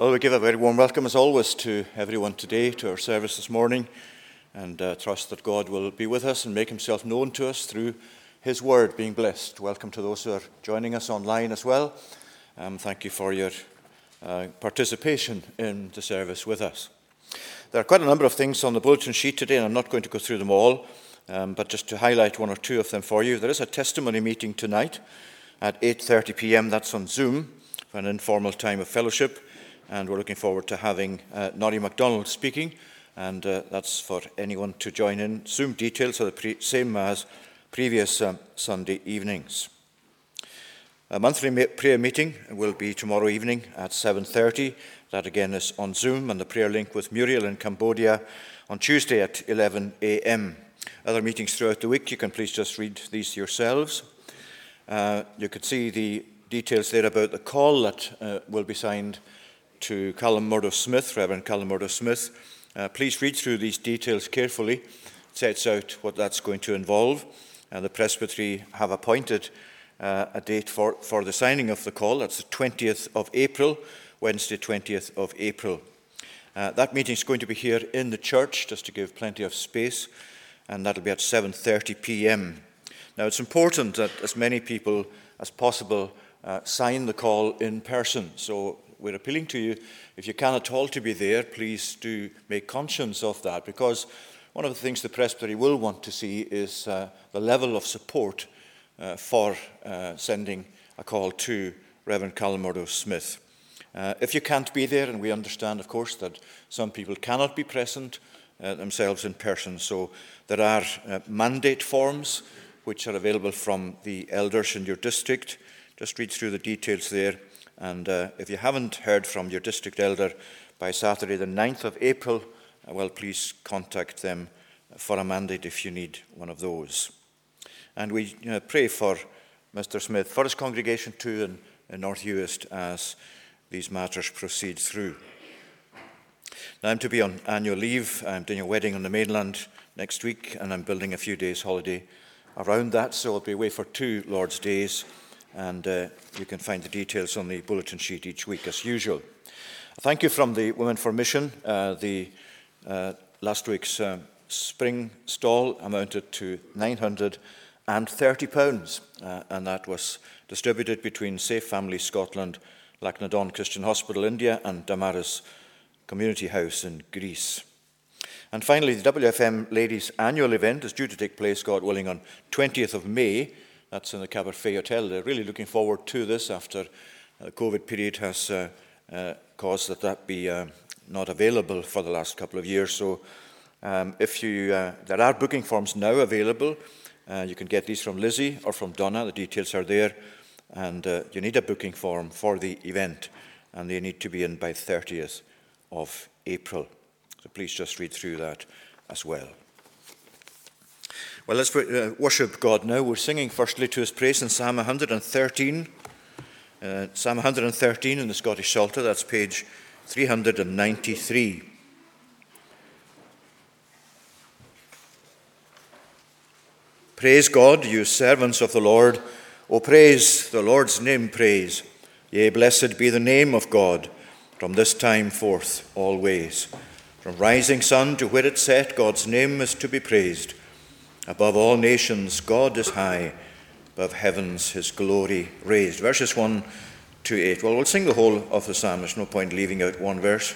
Well, we give a very warm welcome, as always, to everyone today to our service this morning, and uh, trust that God will be with us and make himself known to us through his word being blessed. Welcome to those who are joining us online as well. Um, thank you for your uh, participation in the service with us. There are quite a number of things on the bulletin sheet today, and I'm not going to go through them all, um, but just to highlight one or two of them for you. There is a testimony meeting tonight at 8:30 p.m. That's on Zoom for an informal time of fellowship and we're looking forward to having uh, Norrie MacDonald speaking, and uh, that's for anyone to join in. Zoom details are the pre- same as previous um, Sunday evenings. A monthly ma- prayer meeting will be tomorrow evening at 7.30. That again is on Zoom, and the prayer link with Muriel in Cambodia on Tuesday at 11 a.m. Other meetings throughout the week, you can please just read these yourselves. Uh, you can see the details there about the call that uh, will be signed to Callum Murdo Smith, Reverend Callum Murdo Smith. Uh, please read through these details carefully. It sets out what that's going to involve. And the Presbytery have appointed uh, a date for, for the signing of the call. That's the 20th of April, Wednesday, 20th of April. Uh, that meeting is going to be here in the church, just to give plenty of space, and that'll be at 7:30 p.m. Now, it's important that as many people as possible uh, sign the call in person. So we're appealing to you, if you can at all to be there, please do make conscience of that because one of the things the Presbytery will want to see is uh, the level of support uh, for uh, sending a call to Reverend Callum Murdo Smith. Uh, if you can't be there, and we understand, of course, that some people cannot be present uh, themselves in person, so there are uh, mandate forms which are available from the elders in your district. Just read through the details there. And uh, if you haven't heard from your district elder by Saturday, the 9th of April, uh, well, please contact them for a mandate if you need one of those. And we uh, pray for Mr. Smith, for his congregation too in, in North Uist as these matters proceed through. Now, I'm to be on annual leave. I'm doing a wedding on the mainland next week, and I'm building a few days' holiday around that, so I'll be away for two Lord's Days and uh, you can find the details on the bulletin sheet each week as usual. Thank you from the Women for Mission. Uh, the uh, last week's uh, spring stall amounted to 930 pounds, uh, and that was distributed between Safe Family Scotland, Lakhnadon Christian Hospital India, and Damaris Community House in Greece. And finally, the WFM Ladies Annual event is due to take place, God willing, on 20th of May that's in the Caberfeidh Hotel. They're really looking forward to this after the COVID period has uh, uh, caused that that be uh, not available for the last couple of years. So um, if you, uh, there are booking forms now available. Uh, you can get these from Lizzie or from Donna. The details are there. And uh, you need a booking form for the event. And they need to be in by 30th of April. So please just read through that as well. Well, let's uh, worship God now. We're singing firstly to his praise in Psalm 113. Uh, Psalm 113 in the Scottish Psalter, that's page 393. Praise God, you servants of the Lord. O praise the Lord's name, praise. Yea, blessed be the name of God from this time forth always. From rising sun to where it set, God's name is to be praised. Above all nations, God is high. Above heavens, his glory raised. Verses 1 to 8. Well, we'll sing the whole of the psalm. There's no point leaving out one verse.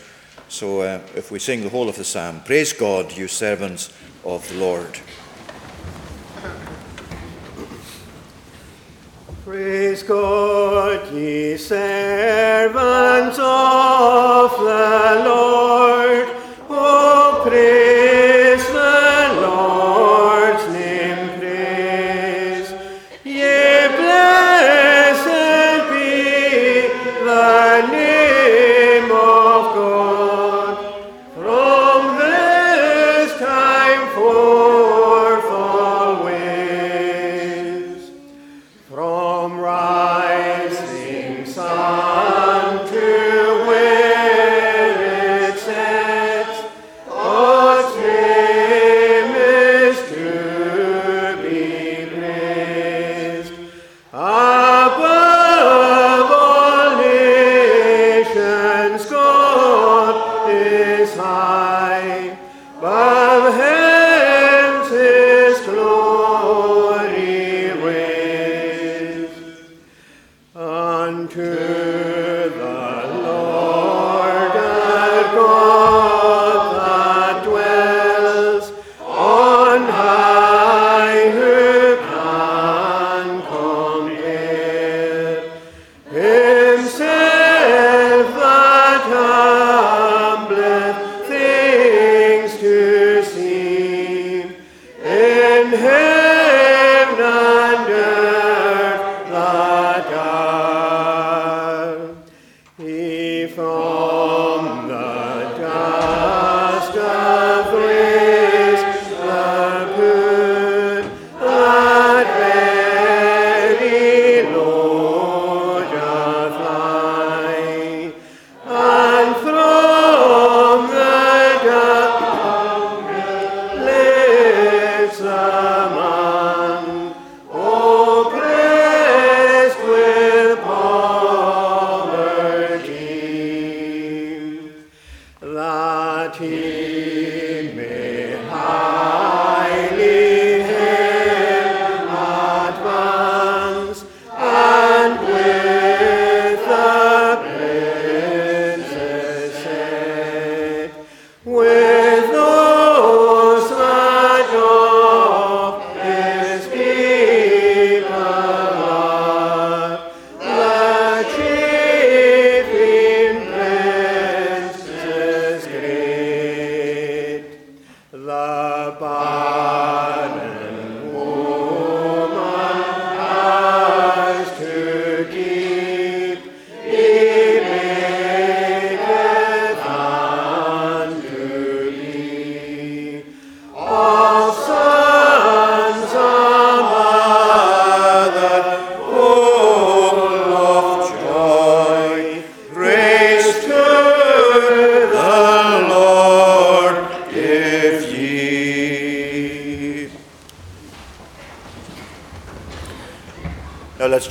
So uh, if we sing the whole of the psalm, Praise God, you servants of the Lord. Praise God, ye servants of the Lord.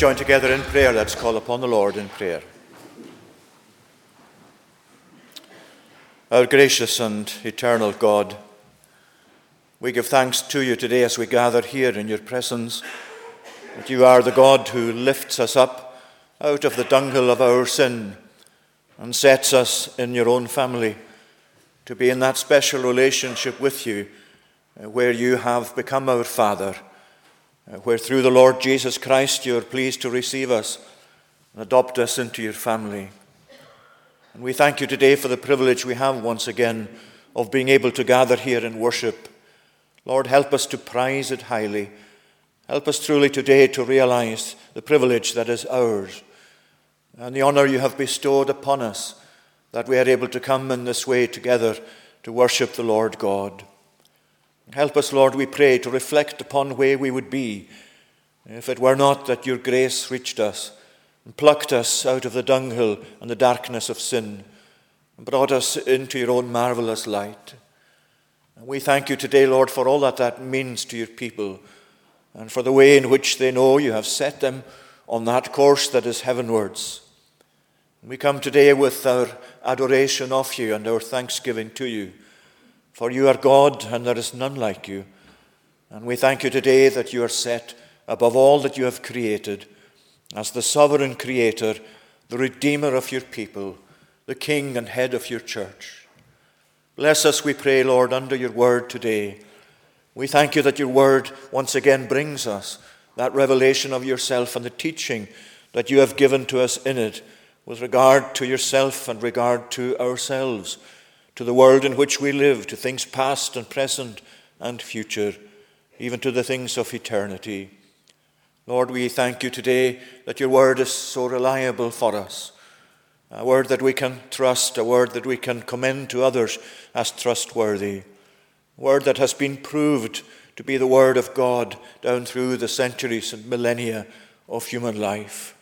Join together in prayer. Let's call upon the Lord in prayer. Our gracious and eternal God, we give thanks to you today as we gather here in your presence, that you are the God who lifts us up out of the dunghill of our sin and sets us in your own family to be in that special relationship with you uh, where you have become our Father, where through the Lord Jesus Christ you are pleased to receive us and adopt us into your family. And we thank you today for the privilege we have once again of being able to gather here and worship. Lord, help us to prize it highly. Help us truly today to realize the privilege that is ours and the honor you have bestowed upon us that we are able to come in this way together to worship the Lord God. Help us, Lord, we pray, to reflect upon where we would be if it were not that your grace reached us and plucked us out of the dunghill and the darkness of sin and brought us into your own marvelous light. And we thank you today, Lord, for all that that means to your people and for the way in which they know you have set them on that course that is heavenwards. We come today with our adoration of you and our thanksgiving to you, for you are God and there is none like you. And we thank you today that you are set above all that you have created as the sovereign creator, the redeemer of your people, the king and head of your church. Bless us, we pray, Lord, under your word today. We thank you that your word once again brings us that revelation of yourself and the teaching that you have given to us in it with regard to yourself and regard to ourselves, to the world in which we live, to things past and present and future, even to the things of eternity. Lord, we thank you today that your word is so reliable for us. A word that we can trust, a word that we can commend to others as trustworthy. A word that has been proved to be the word of God down through the centuries and millennia of human life.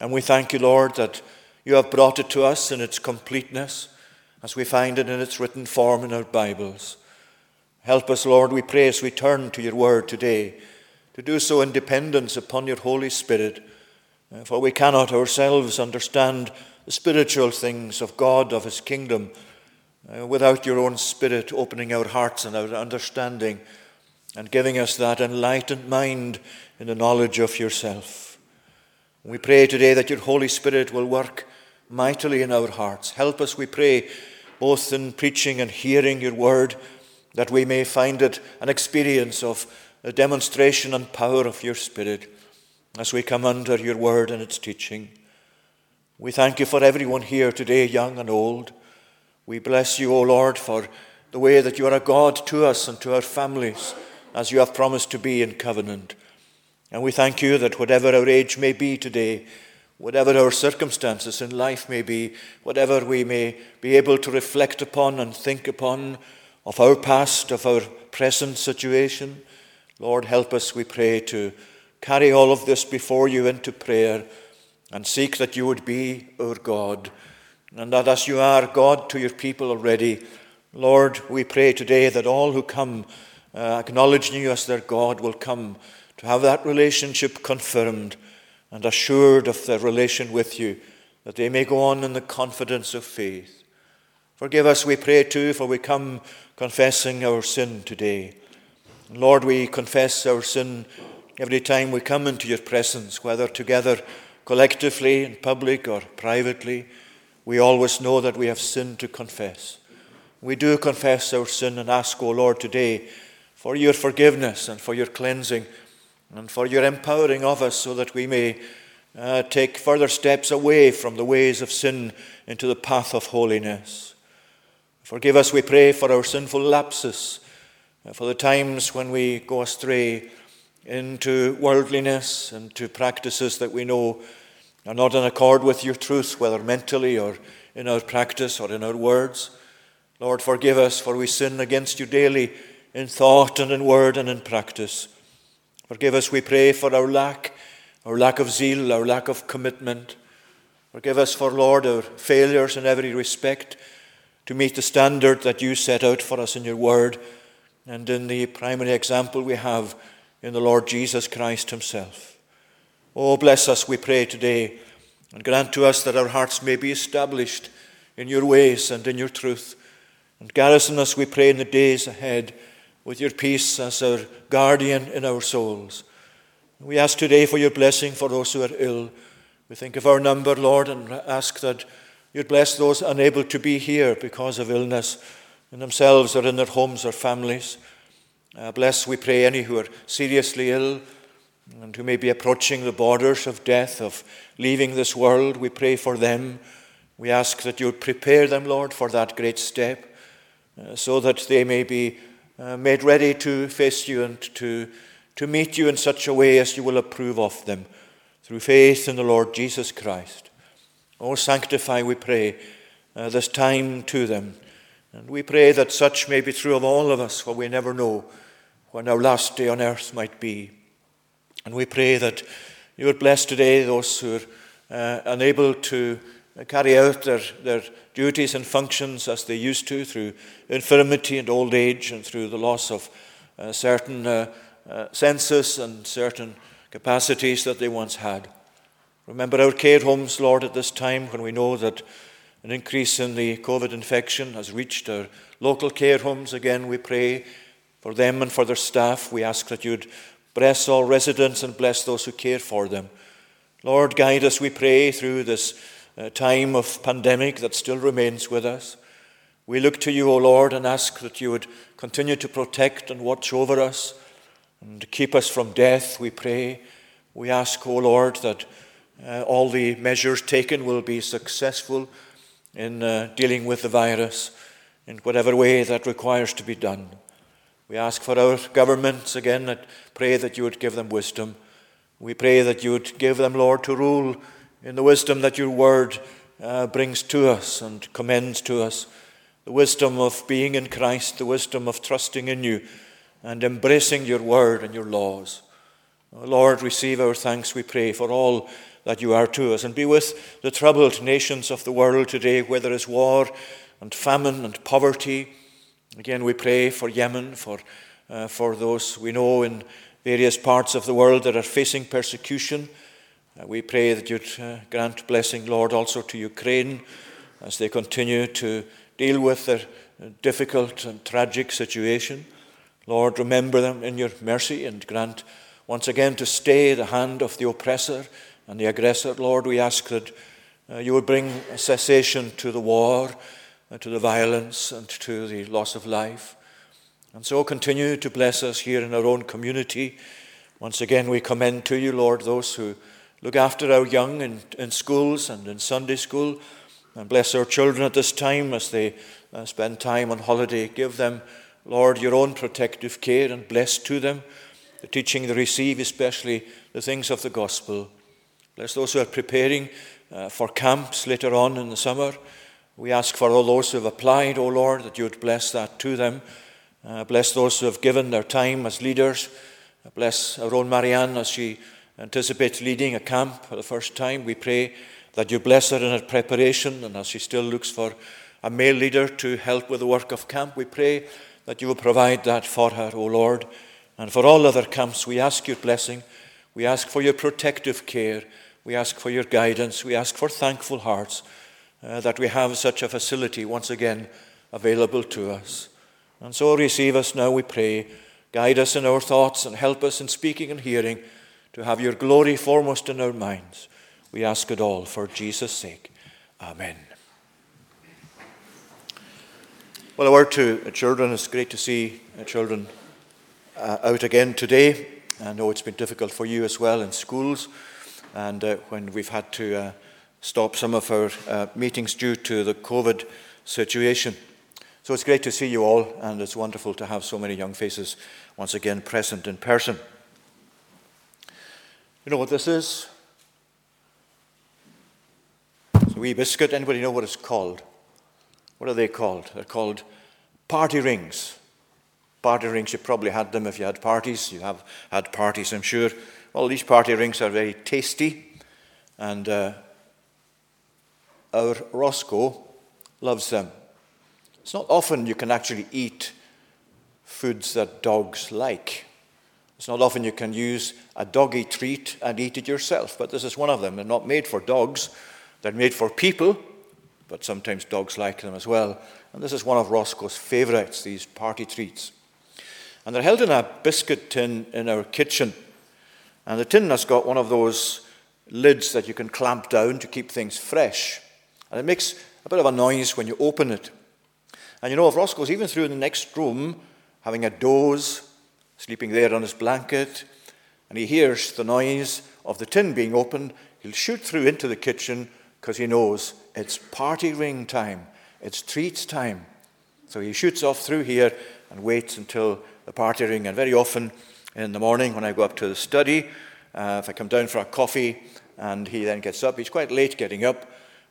And we thank you, Lord, that you have brought it to us in its completeness as we find it in its written form in our Bibles. Help us, Lord, we pray as we turn to your word today to do so in dependence upon your Holy Spirit. Uh, for we cannot ourselves understand the spiritual things of God, of His kingdom, uh, without your own Spirit opening our hearts and our understanding and giving us that enlightened mind in the knowledge of yourself. We pray today that your Holy Spirit will work mightily in our hearts. Help us, we pray, both in preaching and hearing your word, that we may find it an experience of a demonstration and power of your Spirit as we come under your word and its teaching. We thank you for everyone here today, young and old. We bless you, O Lord, for the way that you are a God to us and to our families, as you have promised to be in covenant. And we thank you that whatever our age may be today, whatever our circumstances in life may be, whatever we may be able to reflect upon and think upon of our past, of our present situation, Lord, help us, we pray, to carry all of this before you into prayer and seek that you would be our God. And that as you are God to your people already, Lord, we pray today that all who come uh, acknowledging you as their God will come to have that relationship confirmed and assured of their relation with you, that they may go on in the confidence of faith. Forgive us, we pray too, for we come confessing our sin today. Lord, we confess our sin every time we come into your presence, whether together collectively, in public, or privately. We always know that we have sin to confess. We do confess our sin and ask, O Lord, today for your forgiveness and for your cleansing and for your empowering of us so that we may uh, take further steps away from the ways of sin into the path of holiness. Forgive us, we pray, for our sinful lapses for the times when we go astray into worldliness and to practices that we know are not in accord with your truth, whether mentally or in our practice or in our words. Lord, forgive us, for we sin against you daily in thought and in word and in practice. Forgive us, we pray, for our lack, our lack of zeal, our lack of commitment. Forgive us for, Lord, our failures in every respect to meet the standard that you set out for us in your word and in the primary example we have in the Lord Jesus Christ Himself. Oh, bless us, we pray today, and grant to us that our hearts may be established in your ways and in your truth. And garrison us, we pray, in the days ahead with your peace as our guardian in our souls. We ask today for your blessing for those who are ill. We think of our number, Lord, and ask that you'd bless those unable to be here because of illness in themselves or in their homes or families. Uh, bless, we pray, any who are seriously ill and who may be approaching the borders of death, of leaving this world. We pray for them. We ask that you prepare them, Lord, for that great step uh, so that they may be uh, made ready to face you and to, to meet you in such a way as you will approve of them through faith in the Lord Jesus Christ. Oh, sanctify, we pray, uh, this time to them. And we pray that such may be true of all of us, for we never know when our last day on earth might be. And we pray that you would bless today those who are uh, unable to carry out their, their duties and functions as they used to through infirmity and old age and through the loss of uh, certain uh, uh, senses and certain capacities that they once had. Remember our care homes, Lord, at this time when we know that an increase in the COVID infection has reached our local care homes. Again, we pray for them and for their staff. We ask that you'd bless all residents and bless those who care for them. Lord, guide us, we pray, through this uh, time of pandemic that still remains with us. We look to you, O Lord, and ask that you would continue to protect and watch over us and keep us from death, we pray. We ask, O Lord, that uh, all the measures taken will be successful in uh, dealing with the virus in whatever way that requires to be done. We ask for our governments again and pray that you would give them wisdom. We pray that you would give them, Lord, to rule in the wisdom that your word uh, brings to us and commends to us. The wisdom of being in Christ, the wisdom of trusting in you and embracing your word and your laws. Oh, Lord, receive our thanks, we pray, for all that you are to us. And be with the troubled nations of the world today, where there is war and famine and poverty Again, we pray for Yemen, for, uh, for those we know in various parts of the world that are facing persecution. Uh, we pray that you'd uh, grant blessing, Lord, also to Ukraine as they continue to deal with their uh, difficult and tragic situation. Lord, remember them in your mercy and grant once again to stay the hand of the oppressor and the aggressor. Lord, we ask that you would bring a cessation to the war to the violence and to the loss of life. And so continue to bless us here in our own community. Once again, we commend to you, Lord, those who look after our young in, in schools and in Sunday school. And bless our children at this time as they uh, spend time on holiday. Give them, Lord, your own protective care and bless to them the teaching they receive, especially the things of the gospel. Bless those who are preparing uh, for camps later on in the summer. We ask for all those who have applied, O Lord, that you would bless that to them. Uh, bless those who have given their time as leaders. Bless our own Marianne as she anticipates leading a camp for the first time. We pray that you bless her in her preparation and as she still looks for a male leader to help with the work of camp. We pray that you will provide that for her, O Lord. And for all other camps, we ask your blessing. We ask for your protective care. We ask for your guidance. We ask for thankful hearts uh, that we have such a facility once again available to us. And so receive us now, we pray. Guide us in our thoughts and help us in speaking and hearing to have your glory foremost in our minds. We ask it all for Jesus' sake. Amen. Well, a word to children. It's great to see uh, children uh, out again today. I know it's been difficult for you as well in schools, and uh, when we've had to stop some of our meetings due to the COVID situation. So it's great to see you all, and it's wonderful to have so many young faces once again present in person. You know what this is? It's a wee biscuit. Anybody know what it's called? What are they called? They're called party rings. Party rings, you probably had them if you had parties. You have had parties, I'm sure. Well, these party rings are very tasty, and uh, our Roscoe loves them. It's not often you can actually eat foods that dogs like, It's not often you can use a doggy treat and eat it yourself, but this is one of them. They're not made for dogs, they're made for people, but sometimes dogs like them as well. And this is one of Roscoe's favourites, these party treats. And they're held in a biscuit tin in our kitchen. And the tin has got one of those lids that you can clamp down to keep things fresh. And it makes a bit of a noise when you open it. And you know, if Roscoe's even through in the next room, having a doze, sleeping there on his blanket, and he hears the noise of the tin being opened, he'll shoot through into the kitchen because he knows it's party ring time, it's treats time. So he shoots off through here and waits until the party ring. And very often in the morning when I go up to the study, uh, if I come down for a coffee and he then gets up, he's quite late getting up.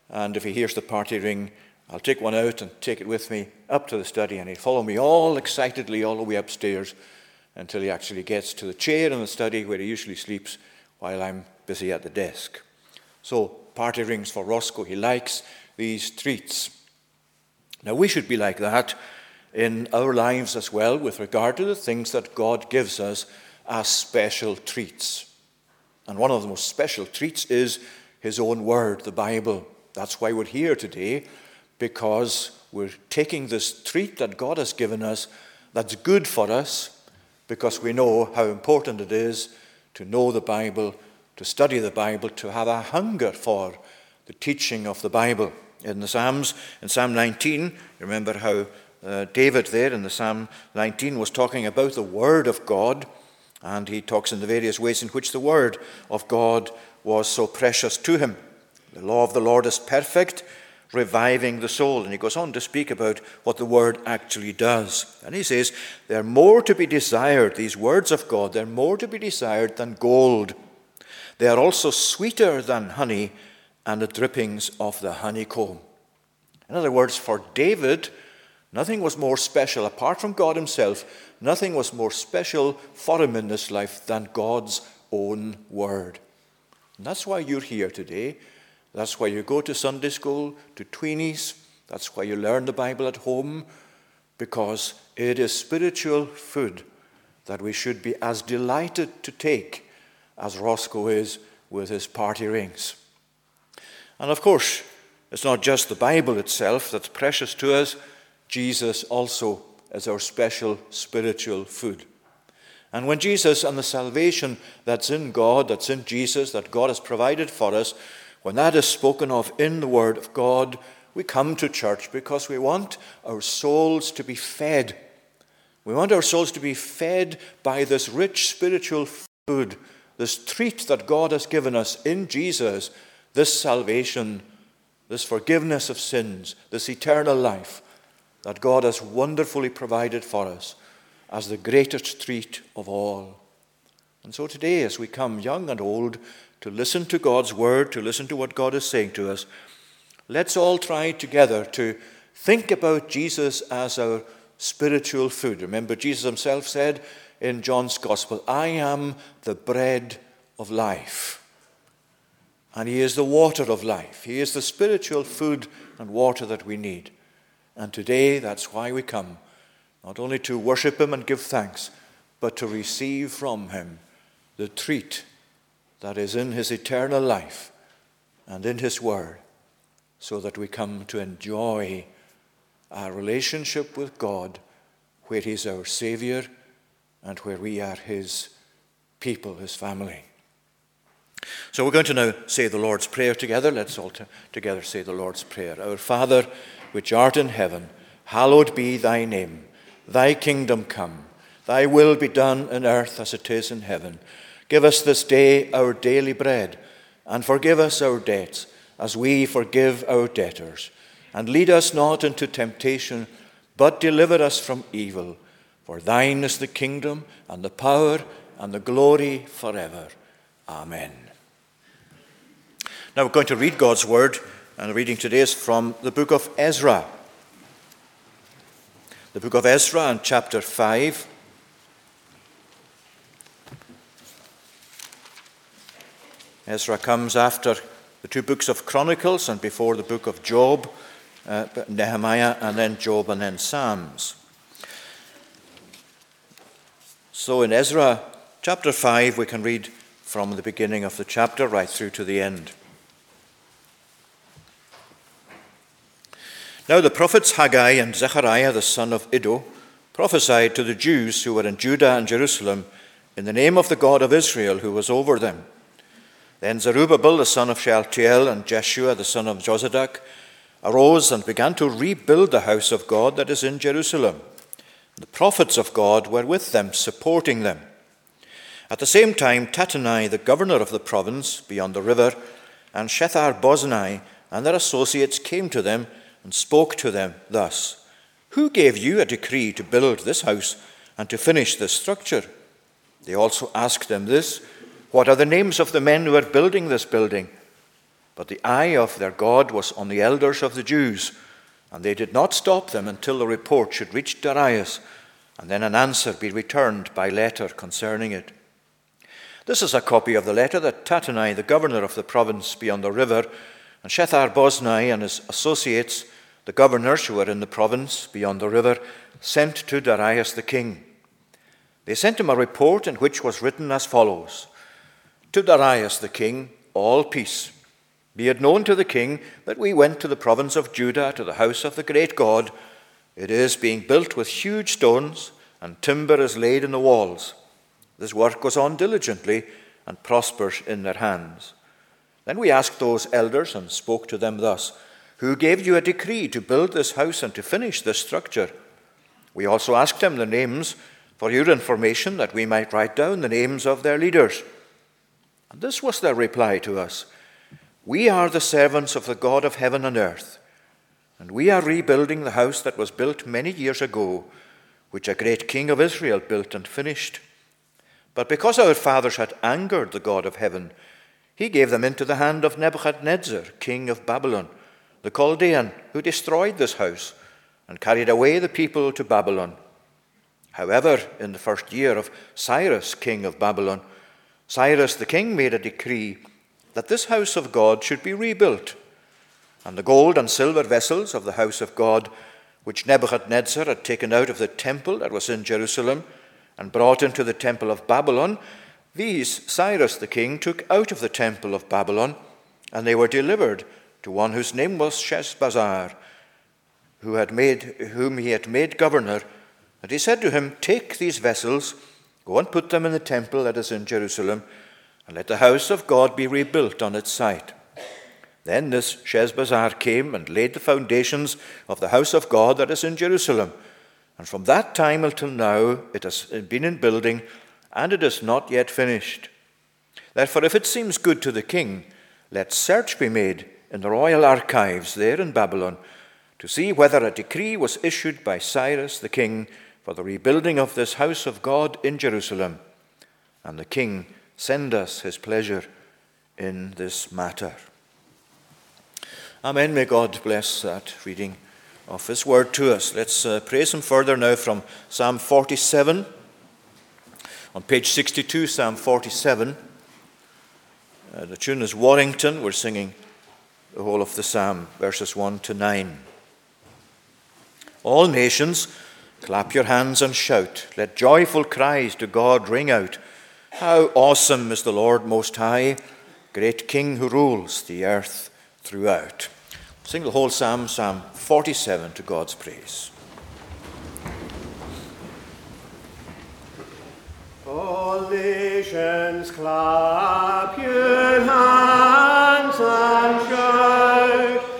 And if he hears the party ring, I'll take one out and take it with me up to the study, and he'll follow me all excitedly all the way upstairs until he actually gets to the chair in the study where he usually sleeps while I'm busy at the desk. So, party rings for Roscoe. He likes these treats. Now, we should be like that in our lives as well with regard to the things that God gives us as special treats. And one of the most special treats is His own Word, the Bible. That's why we're here today, because we're taking this treat that God has given us that's good for us, because we know how important it is to know the Bible, to study the Bible, to have a hunger for the teaching of the Bible. In the Psalms, in Psalm 19, you remember how uh, David there in the Psalm 19 was talking about the Word of God, and he talks in the various ways in which the Word of God was so precious to him. The law of the Lord is perfect, reviving the soul. And he goes on to speak about what the Word actually does. And he says, They're more to be desired, these words of God, they're more to be desired than gold. They are also sweeter than honey and the drippings of the honeycomb. In other words, for David, Nothing was more special, apart from God Himself, nothing was more special for him in this life than God's own Word. And that's why you're here today. That's why you go to Sunday school, to tweenies. That's why you learn the Bible at home, because it is spiritual food that we should be as delighted to take as Roscoe is with his party rings. And of course, it's not just the Bible itself that's precious to us. Jesus also is our special spiritual food. And when Jesus and the salvation that's in God, that's in Jesus, that God has provided for us, when that is spoken of in the Word of God, we come to church because we want our souls to be fed. We want our souls to be fed by this rich spiritual food, this treat that God has given us in Jesus, this salvation, this forgiveness of sins, this eternal life that God has wonderfully provided for us as the greatest treat of all. And so today, as we come, young and old, to listen to God's word, to listen to what God is saying to us, let's all try together to think about Jesus as our spiritual food. Remember, Jesus himself said in John's Gospel, I am the bread of life. And He is the water of life. He is the spiritual food and water that we need. And today, that's why we come, not only to worship Him and give thanks, but to receive from Him the treat that is in His eternal life and in His Word, so that we come to enjoy our relationship with God, where He's our Savior and where we are His people, His family. So we're going to now say the Lord's Prayer together. Let's all t- together say the Lord's Prayer. Our Father, which art in heaven, hallowed be thy name. Thy kingdom come, thy will be done in earth as it is in heaven. Give us this day our daily bread, and forgive us our debts, as we forgive our debtors. And lead us not into temptation, but deliver us from evil. For thine is the kingdom, and the power, and the glory forever. Amen. Now we're going to read God's word. And the reading today is from the book of Ezra. The book of Ezra and chapter 5. Ezra comes after the two books of Chronicles and before the book of Job, uh, Nehemiah, and then Job, and then Psalms. So in Ezra Chapter 5, we can read from the beginning of the chapter right through to the end. Now the prophets Haggai and Zechariah the son of Iddo prophesied to the Jews who were in Judah and Jerusalem in the name of the God of Israel who was over them. Then Zerubbabel the son of Shealtiel and Jeshua the son of Jozadak arose and began to rebuild the house of God that is in Jerusalem. The prophets of God were with them, supporting them. At the same time, Tattenai, the governor of the province beyond the river, and Shethar Boznai and their associates came to them and spoke to them thus Who gave you a decree to build this house and to finish this structure? They also asked them this What are the names of the men who are building this building? But the eye of their God was on the elders of the Jews, and they did not stop them until the report should reach Darius, and then an answer be returned by letter concerning it. This is a copy of the letter that Tattenai, the governor of the province beyond the river, and Shethar Boznai and his associates, the governors who were in the province beyond the river, sent to Darius the king. They sent him a report in which was written as follows To Darius the king, all peace. Be it known to the king that we went to the province of Judah to the house of the great God. It is being built with huge stones, and timber is laid in the walls. This work goes on diligently and prospers in their hands. Then we asked those elders and spoke to them thus Who gave you a decree to build this house and to finish this structure? We also asked them the names for your information that we might write down the names of their leaders. And this was their reply to us we are the servants of the God of heaven and earth, and we are rebuilding the house that was built many years ago, which a great king of Israel built and finished. But because our fathers had angered the God of heaven, he gave them into the hand of Nebuchadnezzar, king of Babylon, the Chaldean, who destroyed this house and carried away the people to Babylon. However, in the first year of Cyrus, king of Babylon, Cyrus the king made a decree that this house of God should be rebuilt, and the gold and silver vessels of the house of God, which Nebuchadnezzar had taken out of the temple that was in Jerusalem and brought into the temple of Babylon, these Cyrus the king took out of the temple of Babylon, and they were delivered to one whose name was Sheshbazzar, who had made, whom he had made governor. And he said to him, Take these vessels, go and put them in the temple that is in Jerusalem and let the house of God be rebuilt on its site. Then this Sheshbazzar came and laid the foundations of the house of God that is in Jerusalem. And from that time until now it has been in building, and it is not yet finished. Therefore, if it seems good to the king, let search be made in the royal archives there in Babylon to see whether a decree was issued by Cyrus the king for the rebuilding of this house of God in Jerusalem. And the king send us his pleasure in this matter. Amen. May God bless that reading of his word to us. Let's uh, praise him further now from Psalm 47. On page 62, Psalm 47. Uh, the tune is Warrington. We're singing the whole of the psalm, verses 1 to 9. All nations, clap your hands and shout. Let joyful cries to God ring out. How awesome is the Lord Most High, great King who rules the earth throughout. Sing the whole psalm, Psalm 47, to God's praise. All nations clap your hands and shout.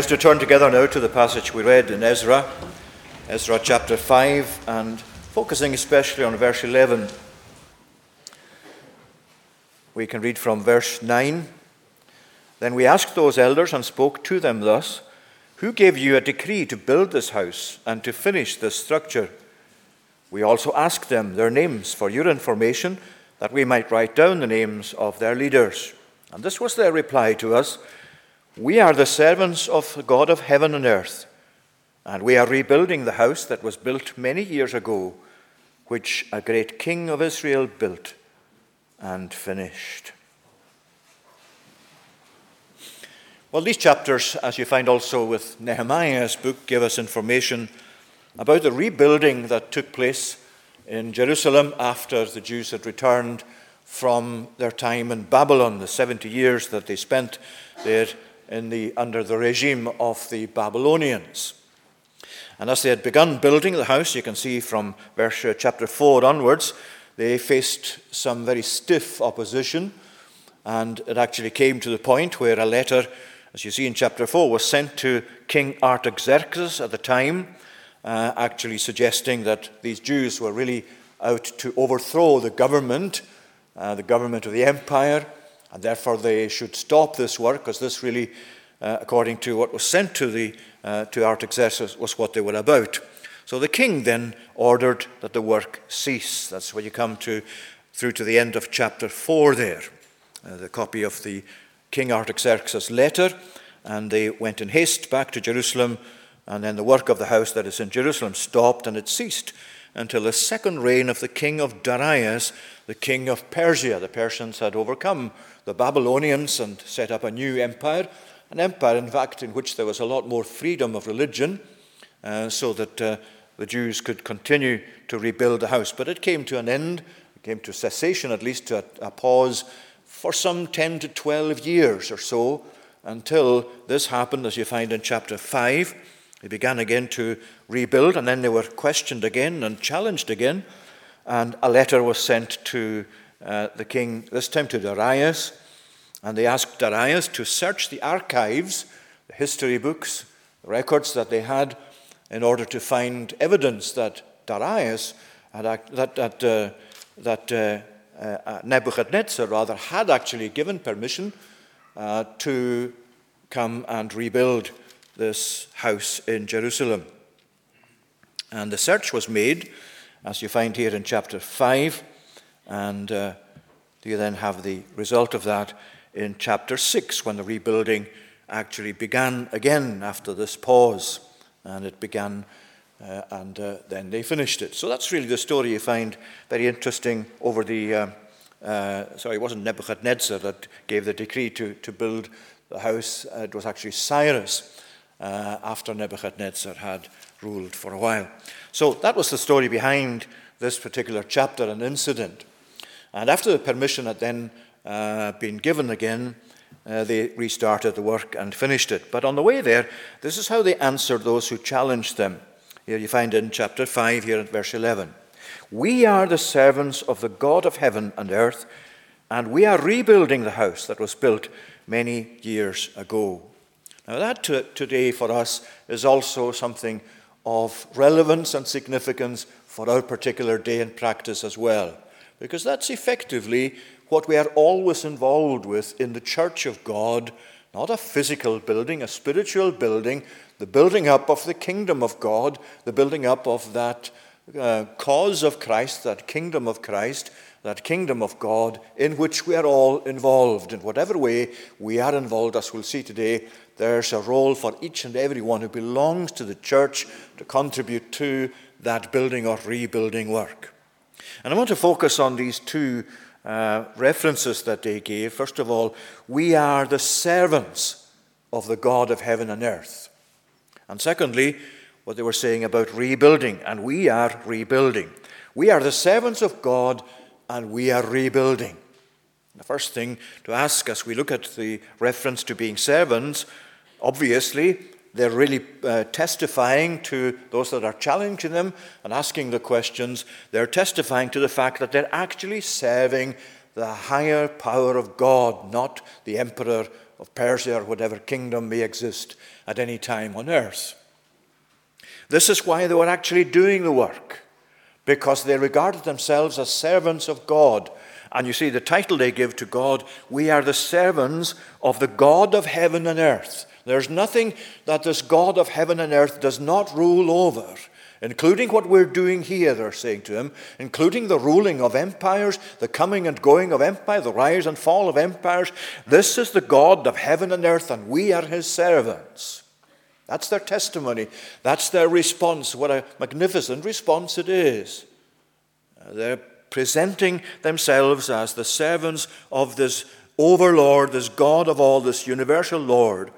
Us to turn together now to the passage we read in Ezra, Ezra chapter 5, and focusing especially on verse 11. We can read from verse 9. Then we asked those elders and spoke to them thus Who gave you a decree to build this house and to finish this structure? We also asked them their names for your information, that we might write down the names of their leaders. And this was their reply to us We are the servants of the God of heaven and earth, and we are rebuilding the house that was built many years ago, which a great king of Israel built and finished. Well, these chapters, as you find also with Nehemiah's book, give us information about the rebuilding that took place in Jerusalem after the Jews had returned from their time in Babylon, the 70 years that they spent there in the, under the regime of the Babylonians. And as they had begun building the house, you can see from verse uh, chapter 4 onwards, they faced some very stiff opposition. And it actually came to the point where a letter, as you see in chapter 4, was sent to King Artaxerxes at the time, uh, actually suggesting that these Jews were really out to overthrow the government, uh, the government of the empire, and therefore they should stop this work, because this really, uh, according to what was sent to, the, uh, to Artaxerxes, was what they were about. So the king then ordered that the work cease. That's when you come to through to the end of chapter 4 there. Uh, the copy of the King Artaxerxes' letter, and they went in haste back to Jerusalem, and then the work of the house that is in Jerusalem stopped, and it ceased until the second reign of the king of Darius, the king of Persia. The Persians had overcome the Babylonians and set up a new empire, an empire, in fact, in which there was a lot more freedom of religion, uh, so that uh, the Jews could continue to rebuild the house. But it came to an end, it came to cessation, at least to a, a pause for some 10 to 12 years or so, until this happened, as you find in chapter 5. They began again to rebuild, and then they were questioned again and challenged again. And a letter was sent to uh, the king, this time to Darius, and they asked Darius to search the archives, the history books, the records that they had, in order to find evidence that Darius had act, that that uh, that uh, uh, Nebuchadnezzar rather had actually given permission uh, to come and rebuild this house in Jerusalem. And the search was made, as you find here in chapter 5, and uh, you then have the result of that in chapter 6 when the rebuilding actually began again after this pause. And it began, uh, and uh, then they finished it. So that's really the story you find very interesting over the, uh, uh, sorry, it wasn't Nebuchadnezzar that gave the decree to, to build the house. Uh, it was actually Cyrus uh, after Nebuchadnezzar had ruled for a while. So that was the story behind this particular chapter and incident. And after the permission had then uh, been given again, uh, they restarted the work and finished it. But on the way there, this is how they answered those who challenged them. Here you find in chapter 5, here at verse 11. We are the servants of the God of heaven and earth, and we are rebuilding the house that was built many years ago. Now, that to, today for us is also something of relevance and significance for our particular day in practice as well, because that's effectively what we are always involved with in the church of God not a physical building, a spiritual building, the building up of the kingdom of God, the building up of that uh, cause of Christ, that kingdom of Christ, that kingdom of God in which we are all involved. In whatever way we are involved, as we'll see today, there's a role for each and every one who belongs to the church to contribute to that building or rebuilding work. And I want to focus on these two uh, references that they gave. First of all, we are the servants of the God of heaven and earth. And secondly, what they were saying about rebuilding, and we are rebuilding. We are the servants of God, and we are rebuilding. The first thing to ask as we look at the reference to being servants, obviously, they're really uh, testifying to those that are challenging them and asking the questions. They're testifying to the fact that they're actually serving the higher power of God, not the emperor of Persia or whatever kingdom may exist at any time on earth. This is why they were actually doing the work, because they regarded themselves as servants of God. And you see, the title they give to God, we are the servants of the God of heaven and earth. There's nothing that this God of heaven and earth does not rule over, including what we're doing here, they're saying to him, including the ruling of empires, the coming and going of empire, the rise and fall of empires. This is the God of heaven and earth, and we are his servants. That's their testimony. That's their response. What a magnificent response it is. They're presenting themselves as the servants of this overlord, this God of all, this universal Lord.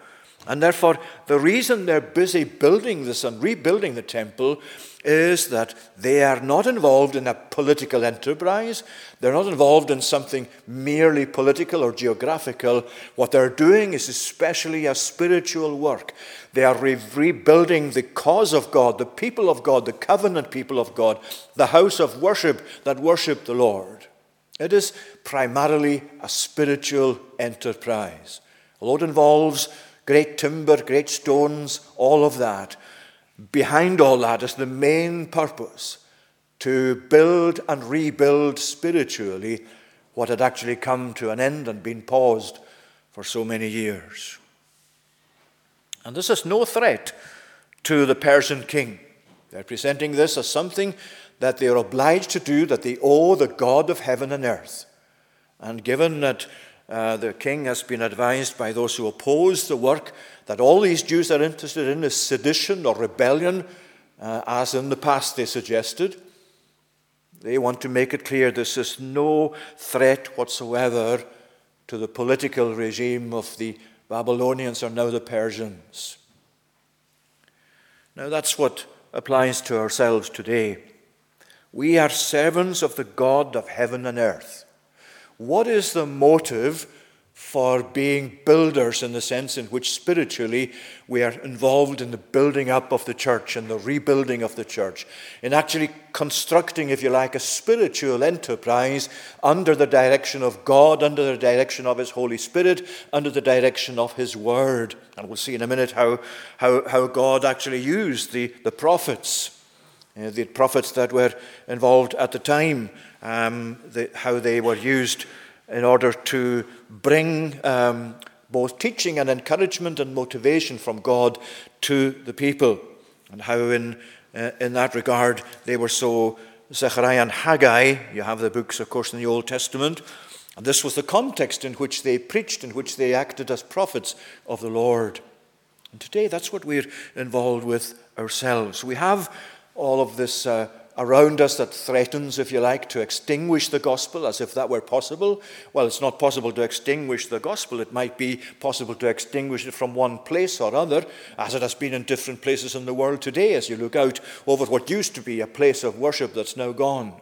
And therefore, the reason they're busy building this and rebuilding the temple is that they are not involved in a political enterprise. They're not involved in something merely political or geographical. What they're doing is especially a spiritual work. They are re- rebuilding the cause of God, the people of God, the covenant people of God, the house of worship that worship the Lord. It is primarily a spiritual enterprise. Although it involves great timber, great stones, all of that. Behind all that is the main purpose to build and rebuild spiritually what had actually come to an end and been paused for so many years. And this is no threat to the Persian king. They're presenting this as something that they are obliged to do, that they owe the God of heaven and earth. And given that uh, the king has been advised by those who oppose the work that all these Jews are interested in is sedition or rebellion, uh, as in the past they suggested. They want to make it clear this is no threat whatsoever to the political regime of the Babylonians or now the Persians. Now that's what applies to ourselves today. We are servants of the God of heaven and earth. What is the motive for being builders in the sense in which spiritually we are involved in the building up of the church and the rebuilding of the church, in actually constructing, if you like, a spiritual enterprise under the direction of God, under the direction of His Holy Spirit, under the direction of His Word. And we'll see in a minute how, how, how God actually used the, the prophets, uh, the prophets that were involved at the time um, the, how they were used in order to bring um, both teaching and encouragement and motivation from God to the people, and how, in, uh, in that regard, they were so. Zechariah and Haggai, you have the books, of course, in the Old Testament. And this was the context in which they preached, in which they acted as prophets of the Lord. And today, that's what we're involved with ourselves. We have all of this uh, around us that threatens, if you like, to extinguish the gospel as if that were possible. Well, it's not possible to extinguish the gospel. It might be possible to extinguish it from one place or other, as it has been in different places in the world today, as you look out over what used to be a place of worship that's now gone.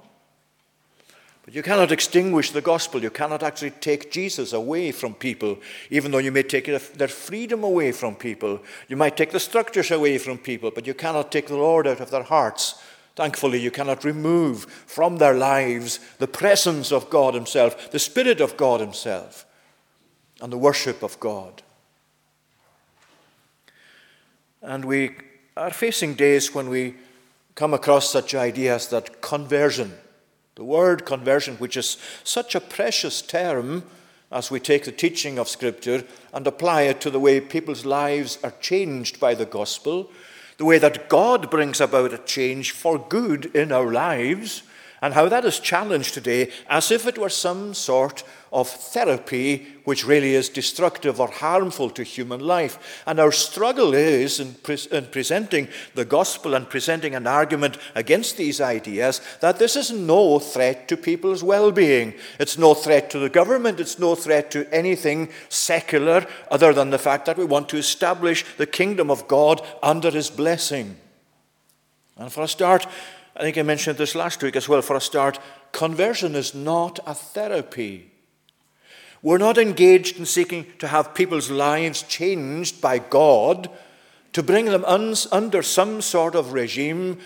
But you cannot extinguish the gospel. You cannot actually take Jesus away from people, even though you may take their freedom away from people. You might take the structures away from people, but you cannot take the Lord out of their hearts. Thankfully, you cannot remove from their lives the presence of God Himself, the Spirit of God Himself, and the worship of God. And we are facing days when we come across such ideas that conversion, the word conversion, which is such a precious term as we take the teaching of Scripture and apply it to the way people's lives are changed by the gospel, the way that God brings about a change for good in our lives, and how that is challenged today as if it were some sort of therapy which really is destructive or harmful to human life. And our struggle is in, pre- in, presenting the gospel and presenting an argument against these ideas that this is no threat to people's well being. It's no threat to the government. It's no threat to anything secular other than the fact that we want to establish the kingdom of God under his blessing. And for a start, I think I mentioned this last week as well. For a start, conversion is not a therapy. We're not engaged in seeking to have people's lives changed by God to bring them un- under some sort of regime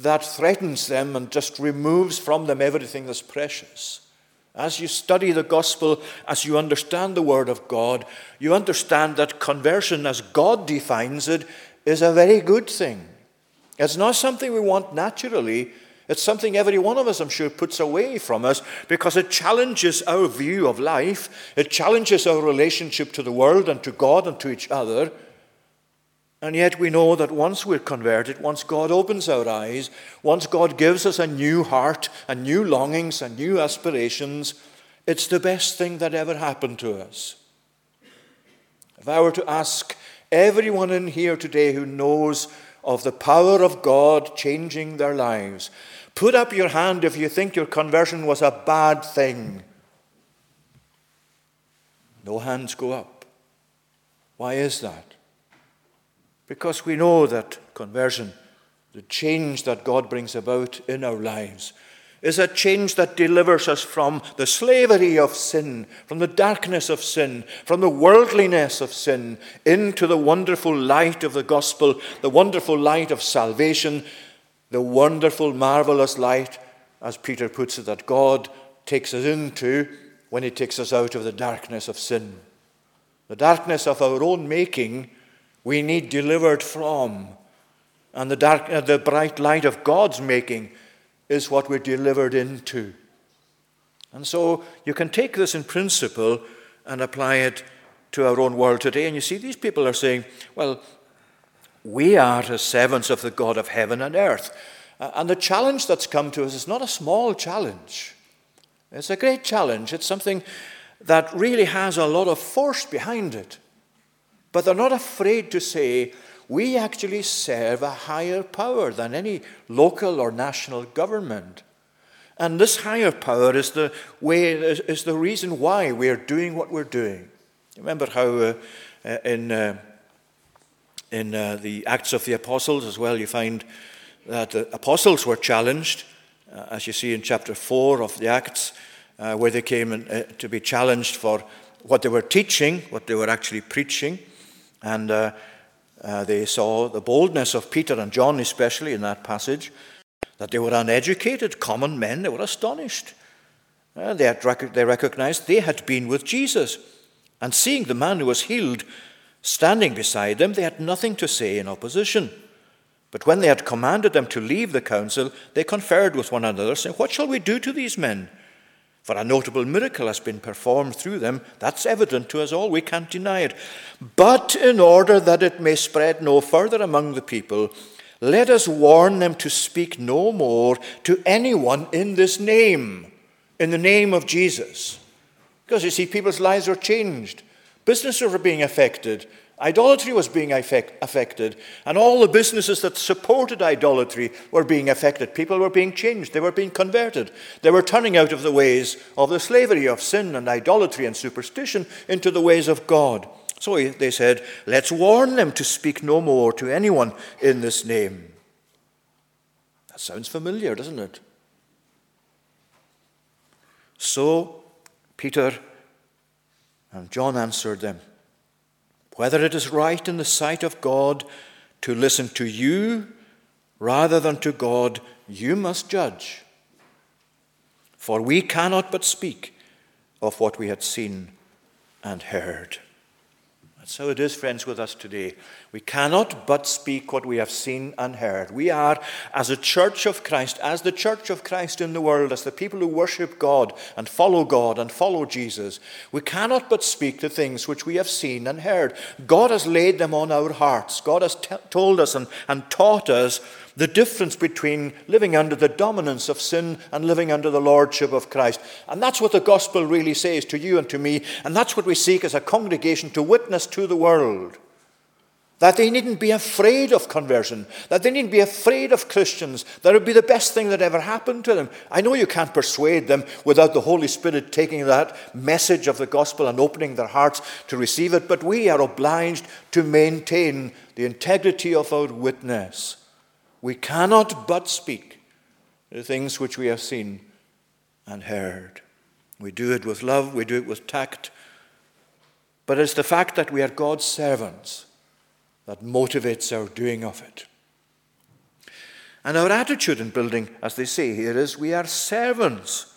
that threatens them and just removes from them everything that's precious. As you study the gospel, as you understand the word of God, you understand that conversion, as God defines it, is a very good thing. It's not something we want naturally. It's something every one of us, I'm sure, puts away from us because it challenges our view of life. It challenges our relationship to the world and to God and to each other. And yet we know that once we're converted, once God opens our eyes, once God gives us a new heart and new longings and new aspirations, it's the best thing that ever happened to us. If I were to ask everyone in here today who knows of the power of God changing their lives. Put up your hand if you think your conversion was a bad thing. No hands go up. Why is that? Because we know that conversion, the change that God brings about in our lives, is a change that delivers us from the slavery of sin, from the darkness of sin, from the worldliness of sin, into the wonderful light of the gospel, the wonderful light of salvation, the wonderful, marvelous light, as Peter puts it, that God takes us into when he takes us out of the darkness of sin. The darkness of our own making, we need delivered from. And the, dark, uh, the bright light of God's making, is what we're delivered into. And so you can take this in principle and apply it to our own world today. And you see, these people are saying, well, we are the servants of the God of heaven and earth. And the challenge that's come to us is not a small challenge, it's a great challenge. It's something that really has a lot of force behind it. But they're not afraid to say, we actually serve a higher power than any local or national government. And this higher power is the, way, is the reason why we're doing what we're doing. Remember how uh, uh, in, uh, in uh, the Acts of the Apostles as well, you find that the apostles were challenged, uh, as you see in chapter 4 of the Acts, uh, where they came in, to be challenged for what they were teaching, what they were actually preaching. And uh, they saw the boldness of Peter and John, especially in that passage, that they were uneducated, common men. They were astonished. Uh, they, had rec- they recognized they had been with Jesus. And seeing the man who was healed standing beside them, they had nothing to say in opposition. But when they had commanded them to leave the council, they conferred with one another, saying, What shall we do to these men? For a notable miracle has been performed through them. That's evident to us all. We can't deny it. But in order that it may spread no further among the people, let us warn them to speak no more to anyone in this name, in the name of Jesus. Because you see, people's lives are changed. Businesses are being affected. Idolatry was being affect, affected. And all the businesses that supported idolatry were being affected. People were being changed. They were being converted. They were turning out of the ways of the slavery of sin and idolatry and superstition into the ways of God. So they said, Let's warn them to speak no more to anyone in this name. That sounds familiar, doesn't it? So Peter and John answered them whether it is right in the sight of God to listen to you rather than to God, you must judge. For we cannot but speak of what we had seen and heard. How it is, friends, with us today. We cannot but speak what we have seen and heard. We are, as a church of Christ, as the church of Christ in the world, as the people who worship God and follow God and follow Jesus, we cannot but speak the things which we have seen and heard. God has laid them on our hearts. God has t- told us and, and taught us the difference between living under the dominance of sin and living under the lordship of Christ. And that's what the gospel really says to you and to me. And that's what we seek as a congregation to witness to the world. That they needn't be afraid of conversion, that they needn't be afraid of Christians, that it would be the best thing that ever happened to them. I know you can't persuade them without the Holy Spirit taking that message of the gospel and opening their hearts to receive it, but we are obliged to maintain the integrity of our witness. We cannot but speak the things which we have seen and heard. We do it with love, we do it with tact, but it's the fact that we are God's servants that motivates our doing of it. And our attitude in building, as they say here, is we are servants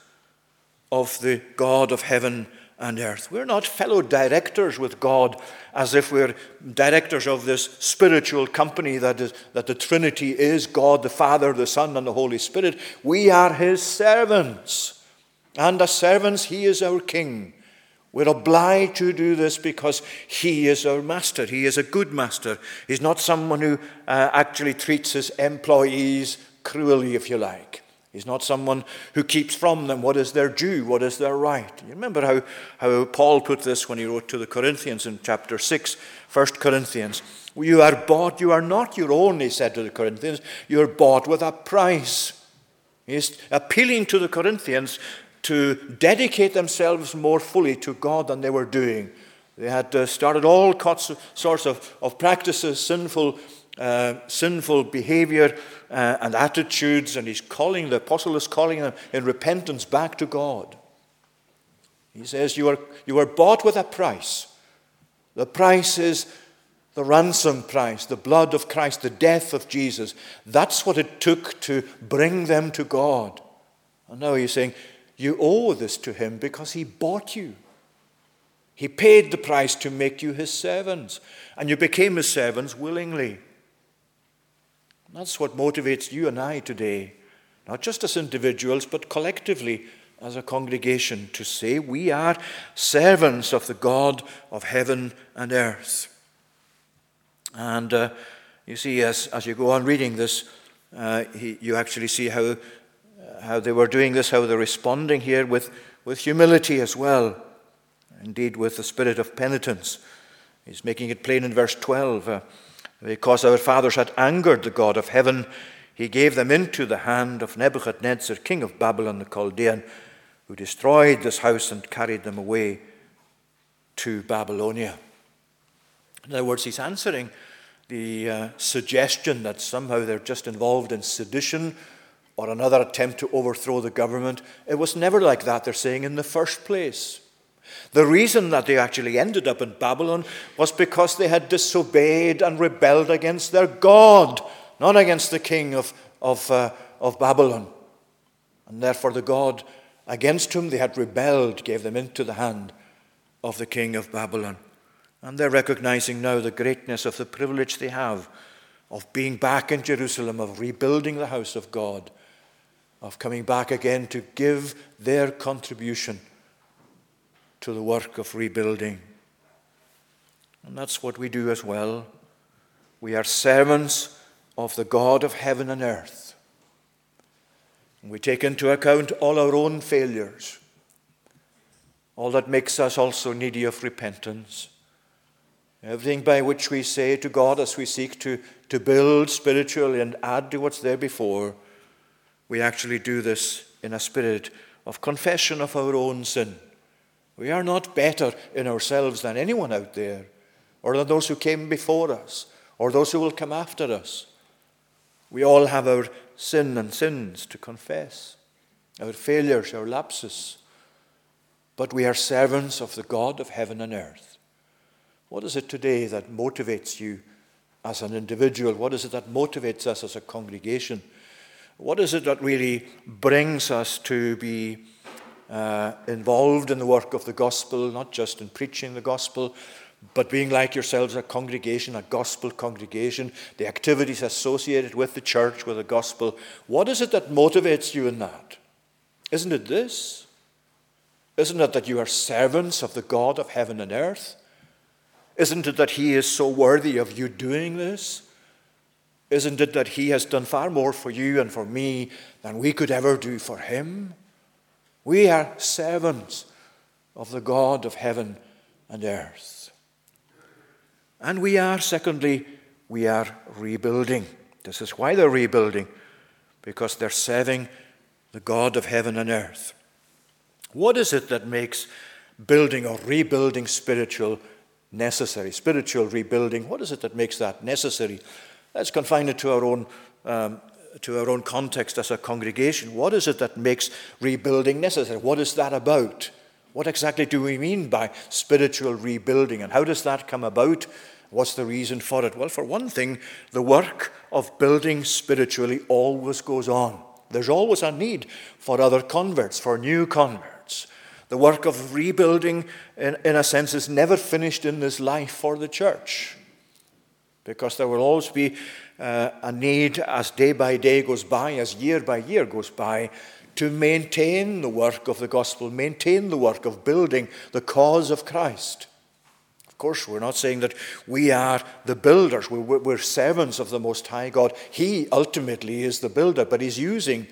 of the God of heaven and earth. We're not fellow directors with God as if we're directors of this spiritual company that, is, that the Trinity is God, the Father, the Son, and the Holy Spirit. We are His servants. And as servants, He is our King. We're obliged to do this because He is our master. He is a good master. He's not someone who uh, actually treats his employees cruelly, if you like. He's not someone who keeps from them what is their due, what is their right. You remember how, how Paul put this when he wrote to the Corinthians in chapter 6, 1 Corinthians. You are bought, you are not your own, he said to the Corinthians. You are bought with a price. He's appealing to the Corinthians to dedicate themselves more fully to God than they were doing. They had uh, started all sorts of, of practices, sinful, uh, sinful behavior uh, and attitudes, and he's calling, the apostle is calling them in repentance back to God. He says, You are, you are bought with a price. The price is the ransom price, the blood of Christ, the death of Jesus. That's what it took to bring them to God. And now he's saying, you owe this to him because he bought you. He paid the price to make you his servants, and you became his servants willingly. That's what motivates you and I today, not just as individuals, but collectively as a congregation, to say we are servants of the God of heaven and earth. And uh, you see, as, as you go on reading this, uh, he, you actually see how how they were doing this, how they're responding here with, with humility as well, indeed with the spirit of penitence. He's making it plain in verse 12. Uh, because our fathers had angered the God of heaven, he gave them into the hand of Nebuchadnezzar, king of Babylon the Chaldean, who destroyed this house and carried them away to Babylonia. In other words, he's answering the uh, suggestion that somehow they're just involved in sedition or another attempt to overthrow the government. It was never like that, they're saying, in the first place. The reason that they actually ended up in Babylon was because they had disobeyed and rebelled against their God, not against the king of, of, uh, of Babylon. And therefore, the God against whom they had rebelled gave them into the hand of the king of Babylon. And they're recognizing now the greatness of the privilege they have of being back in Jerusalem, of rebuilding the house of God of coming back again to give their contribution to the work of rebuilding. And that's what we do as well. We are servants of the God of heaven and earth. And we take into account all our own failures, all that makes us also needy of repentance. Everything by which we say to God as we seek to, to build spiritually and add to what's there before, we actually do this in a spirit of confession of our own sin. We are not better in ourselves than anyone out there, or than those who came before us, or those who will come after us. We all have our sin and sins to confess, our failures, our lapses. But we are servants of the God of heaven and earth. What is it today that motivates you as an individual? What is it that motivates us as a congregation? What is it that really brings us to be uh, involved in the work of the gospel, not just in preaching the gospel, but being like yourselves a congregation, a gospel congregation, the activities associated with the church, with the gospel? What is it that motivates you in that? Isn't it this? Isn't it that you are servants of the God of heaven and earth? Isn't it that He is so worthy of you doing this? Isn't it that He has done far more for you and for me than we could ever do for Him? We are servants of the God of heaven and earth. And we are, secondly, we are rebuilding. This is why they're rebuilding, because they're serving the God of heaven and earth. What is it that makes building or rebuilding spiritual necessary. Spiritual rebuilding, what is it that makes that necessary? Let's confine it to our own, um, to our own context as a congregation. What is it that makes rebuilding necessary? What is that about? What exactly do we mean by spiritual rebuilding, and how does that come about? What's the reason for it? Well, for one thing, the work of building spiritually always goes on. There's always a need for other converts, for new converts. The work of rebuilding, in, in a sense, is never finished in this life for the church. Because there will always be uh, a need as day by day goes by, as year by year goes by, to maintain the work of the gospel, maintain the work of building the cause of Christ. Of course, we're not saying that we are the builders, we're, we're servants of the Most High God. He ultimately is the builder, but He's using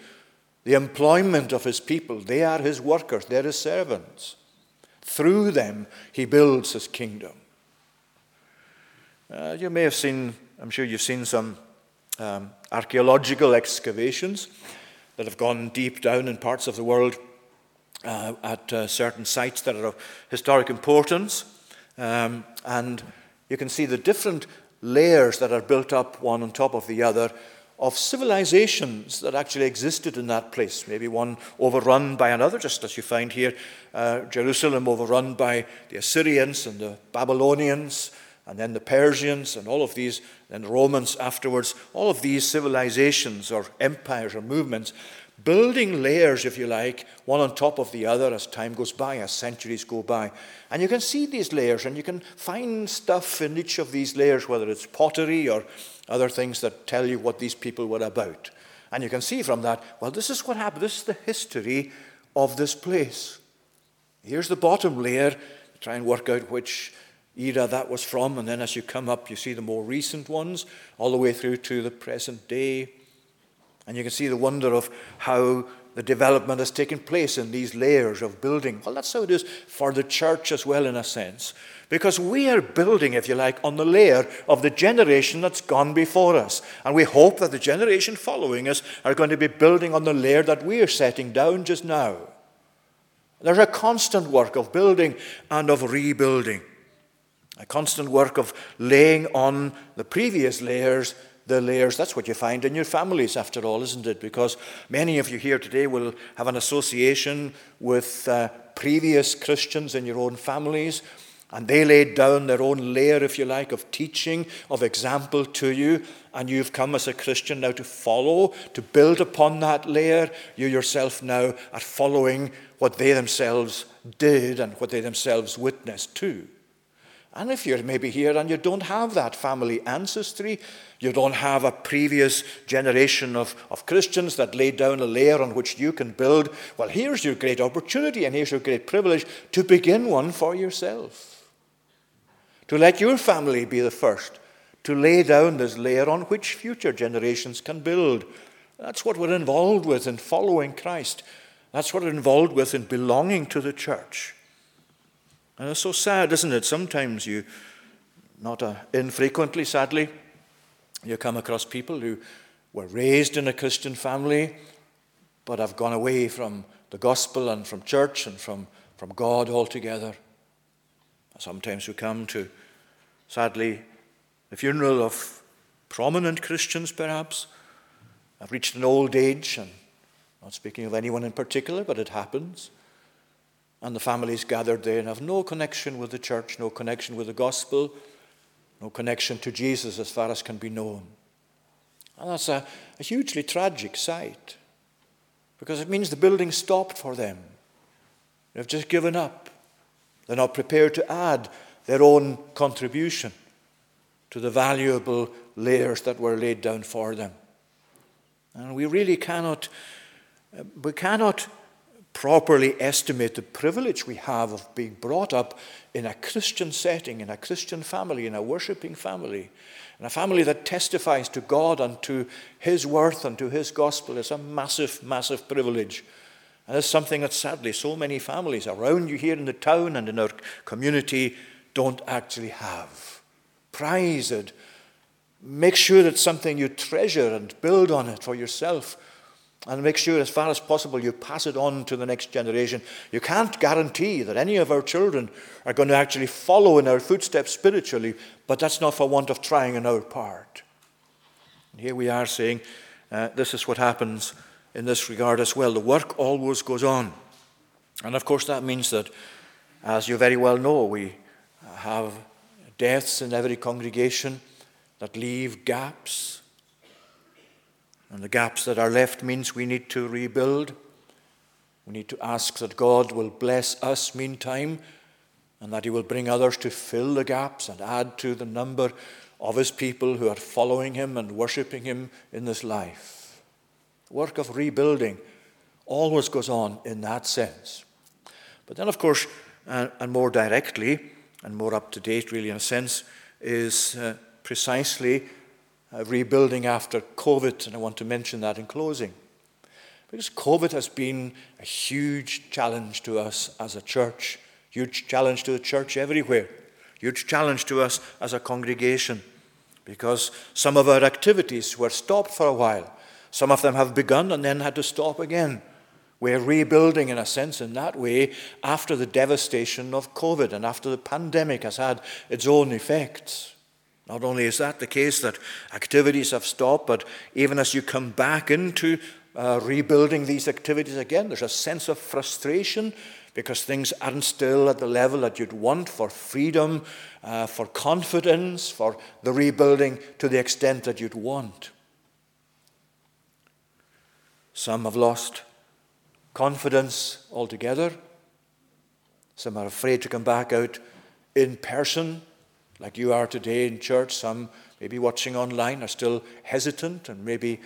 the employment of his people. They are his workers, they're his servants. Through them, he builds his kingdom. Uh, you may have seen, I'm sure you've seen some um, archaeological excavations that have gone deep down in parts of the world uh, at uh, certain sites that are of historic importance. Um, and you can see the different layers that are built up one on top of the other of civilizations that actually existed in that place. Maybe one overrun by another, just as you find here uh, Jerusalem overrun by the Assyrians and the Babylonians, and then the Persians, and all of these, and the Romans afterwards. All of these civilizations or empires or movements building layers, if you like, one on top of the other as time goes by, as centuries go by. And you can see these layers, and you can find stuff in each of these layers, whether it's pottery or other things that tell you what these people were about. And you can see from that, well, this is what happened. This is the history of this place. Here's the bottom layer. Try and work out which era that was from. And then as you come up, you see the more recent ones, all the way through to the present day. And you can see the wonder of how the development has taken place in these layers of building. Well, that's how it is for the church as well, in a sense. Because we are building, if you like, on the layer of the generation that's gone before us. And we hope that the generation following us are going to be building on the layer that we are setting down just now. There's a constant work of building and of rebuilding, a constant work of laying on the previous layers the layers. That's what you find in your families, after all, isn't it? Because many of you here today will have an association with uh, previous Christians in your own families and they laid down their own layer, if you like, of teaching, of example to you. And you've come as a Christian now to follow, to build upon that layer. You yourself now are following what they themselves did and what they themselves witnessed to. And if you're maybe here and you don't have that family ancestry, you don't have a previous generation of, of Christians that laid down a layer on which you can build, well, here's your great opportunity and here's your great privilege to begin one for yourself to let your family be the first to lay down this layer on which future generations can build. That's what we're involved with in following Christ. That's what we're involved with in belonging to the church. And it's so sad, isn't it? Sometimes you, not infrequently, sadly, you come across people who were raised in a Christian family but have gone away from the gospel and from church and from, from God altogether. Sometimes we come to, sadly, the funeral of prominent Christians, perhaps, have reached an old age, and not speaking of anyone in particular, but it happens. And the families gathered there and have no connection with the church, no connection with the gospel, no connection to Jesus as far as can be known. And that's a, a hugely tragic sight because it means the building stopped for them. They've just given up. They're not prepared to add their own contribution to the valuable layers that were laid down for them. And we really cannot, uh, we cannot properly estimate the privilege we have of being brought up in a Christian setting, in a Christian family, in a worshipping family, and a family that testifies to God and to His worth and to His gospel is a massive, massive privilege. And it's something that sadly so many families around you here in the town and in our community don't actually have. Prize it. Make sure it's something you treasure and build on it for yourself and make sure, as far as possible, you pass it on to the next generation. You can't guarantee that any of our children are going to actually follow in our footsteps spiritually, but that's not for want of trying on our part. And here we are saying uh, this is what happens in this regard as well. The work always goes on. And of course, that means that, as you very well know, we have deaths in every congregation that leave gaps and the gaps that are left means we need to rebuild. We need to ask that God will bless us meantime and that He will bring others to fill the gaps and add to the number of His people who are following Him and worshipping Him in this life. The work of rebuilding always goes on in that sense. But then, of course, uh, and more directly and more up to date, really, in a sense, is uh, precisely uh, rebuilding after COVID, and I want to mention that in closing. Because COVID has been a huge challenge to us as a church, huge challenge to the church everywhere, huge challenge to us as a congregation, because some of our activities were stopped for a while. Some of them have begun and then had to stop again. We're rebuilding, in a sense, in that way, after the devastation of COVID and after the pandemic has had its own effects. Not only is that the case that activities have stopped, but even as you come back into uh, rebuilding these activities again, there's a sense of frustration because things aren't still at the level that you'd want for freedom, uh, for confidence, for the rebuilding to the extent that you'd want. Some have lost confidence altogether. Some are afraid to come back out in person like you are today in church. Some, maybe watching online, are still hesitant and maybe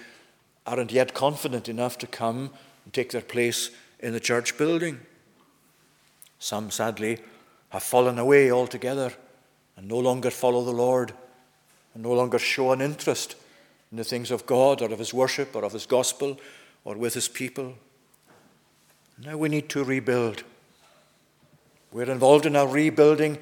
aren't yet confident enough to come and take their place in the church building. Some, sadly, have fallen away altogether and no longer follow the Lord and no longer show an interest in the things of God or of His worship or of His gospel or with His people. Now we need to rebuild. We're involved in our rebuilding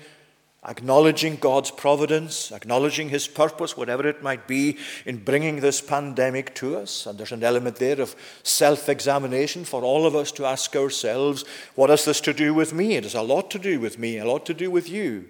acknowledging God's providence, acknowledging His purpose, whatever it might be, in bringing this pandemic to us. And there's an element there of self examination for all of us to ask ourselves, what has this to do with me? It has a lot to do with me, a lot to do with you.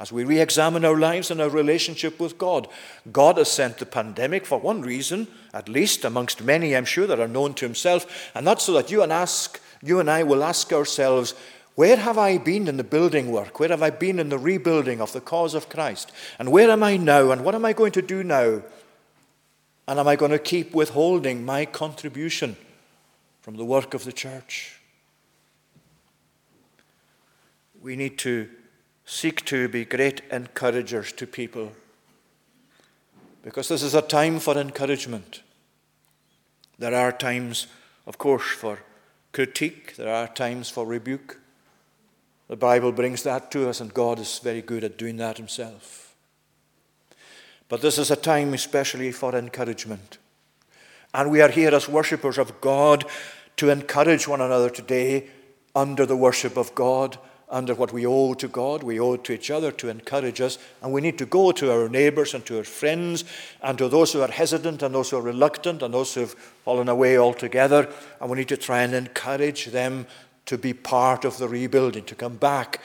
As we re examine our lives and our relationship with God, God has sent the pandemic for one reason, at least amongst many, I'm sure, that are known to Himself, and that's so that you and, ask, you and I will ask ourselves, where have I been in the building work? Where have I been in the rebuilding of the cause of Christ? And where am I now? And what am I going to do now? And am I going to keep withholding my contribution from the work of the church? We need to seek to be great encouragers to people because this is a time for encouragement. There are times, of course, for critique, there are times for rebuke. The Bible brings that to us, and God is very good at doing that Himself. But this is a time especially for encouragement. And we are here as worshippers of God to encourage one another today under the worship of God under what we owe to God, we owe to each other to encourage us, and we need to go to our neighbours and to our friends and to those who are hesitant and those who are reluctant and those who have fallen away altogether, and we need to try and encourage them to be part of the rebuilding, to come back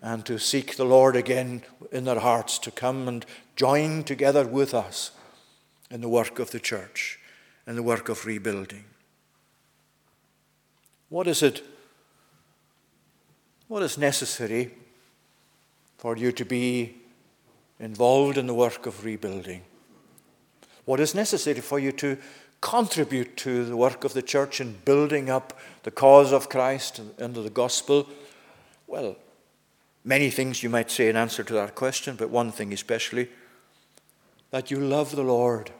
and to seek the Lord again in their hearts, to come and join together with us in the work of the church, in the work of rebuilding. What is it? What is necessary for you to be involved in the work of rebuilding? What is necessary for you to contribute to the work of the church in building up the cause of Christ and the gospel? Well, many things you might say in answer to that question, but one thing especially that you love the Lord.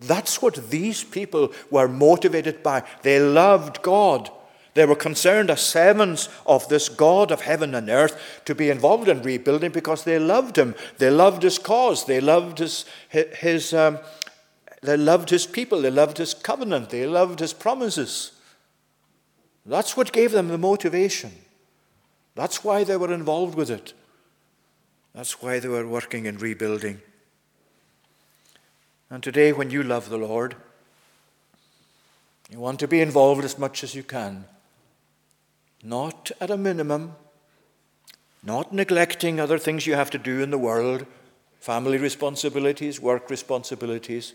That's what these people were motivated by. They loved God. They were concerned as servants of this God of heaven and earth to be involved in rebuilding because they loved him. They loved his cause. They loved his, his um, they loved his people. They loved his covenant. They loved his promises. That's what gave them the motivation. That's why they were involved with it. That's why they were working in rebuilding. And today, when you love the Lord, you want to be involved as much as you can not at a minimum, not neglecting other things you have to do in the world, family responsibilities, work responsibilities,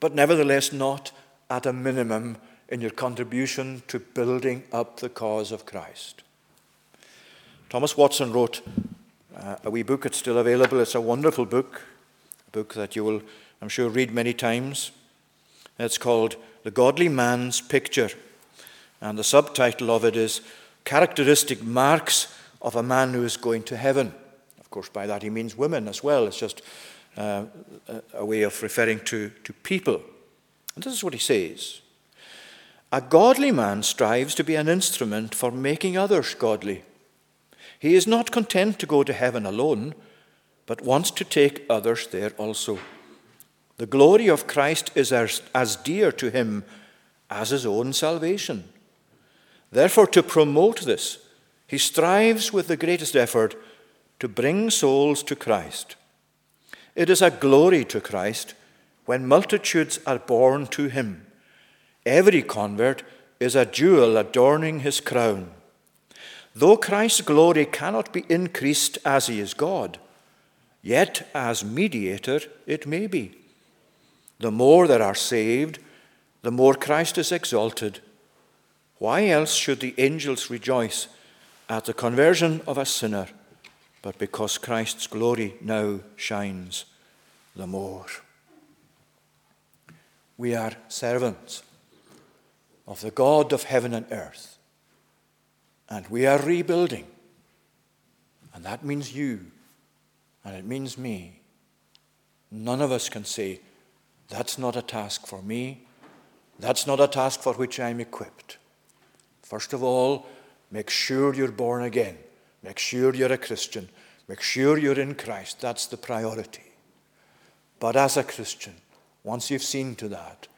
but nevertheless not at a minimum in your contribution to building up the cause of Christ. Thomas Watson wrote uh, a wee book, it's still available. It's a wonderful book, a book that you will, I'm sure, read many times. It's called The Godly Man's Picture. And the subtitle of it is Characteristic Marks of a Man Who is Going to Heaven. Of course, by that he means women as well. It's just uh, a way of referring to, to people. And this is what he says A godly man strives to be an instrument for making others godly. He is not content to go to heaven alone, but wants to take others there also. The glory of Christ is as, as dear to him as his own salvation. Therefore, to promote this, he strives with the greatest effort to bring souls to Christ. It is a glory to Christ when multitudes are born to him. Every convert is a jewel adorning his crown. Though Christ's glory cannot be increased as he is God, yet as mediator it may be. The more there are saved, the more Christ is exalted why else should the angels rejoice at the conversion of a sinner, but because Christ's glory now shines the more? We are servants of the God of heaven and earth, and we are rebuilding. And that means you, and it means me. None of us can say, That's not a task for me. That's not a task for which I'm equipped. First of all, make sure you're born again. Make sure you're a Christian. Make sure you're in Christ. That's the priority. But as a Christian, once you've seen to that,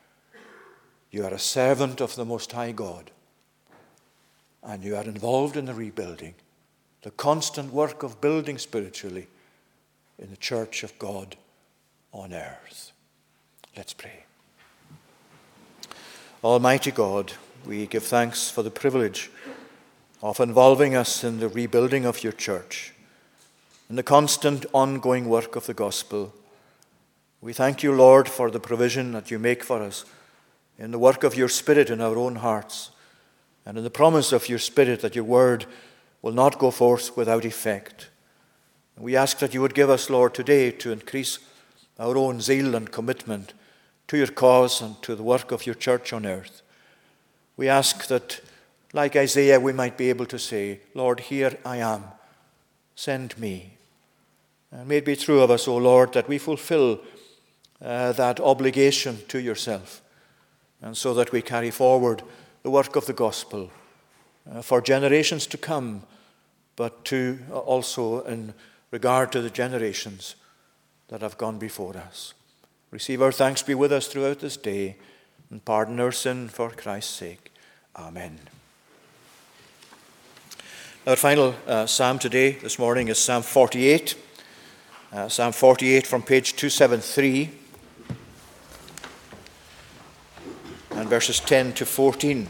you are a servant of the Most High God. And you are involved in the rebuilding, the constant work of building spiritually in the church of God on earth. Let's pray. Almighty God, we give thanks for the privilege of involving us in the rebuilding of your church, in the constant ongoing work of the gospel. We thank you, Lord, for the provision that you make for us in the work of your Spirit in our own hearts, and in the promise of your Spirit that your word will not go forth without effect. We ask that you would give us, Lord, today to increase our own zeal and commitment to your cause and to the work of your church on earth. We ask that, like Isaiah, we might be able to say, Lord, here I am, send me. And may it be true of us, O Lord, that we fulfill uh, that obligation to yourself, and so that we carry forward the work of the gospel uh, for generations to come, but to uh, also in regard to the generations that have gone before us. Receive our thanks, be with us throughout this day, and pardon our sin for Christ's sake. Amen. Our final uh, psalm today, this morning, is Psalm 48. Uh, psalm 48 from page 273 and verses 10 to 14.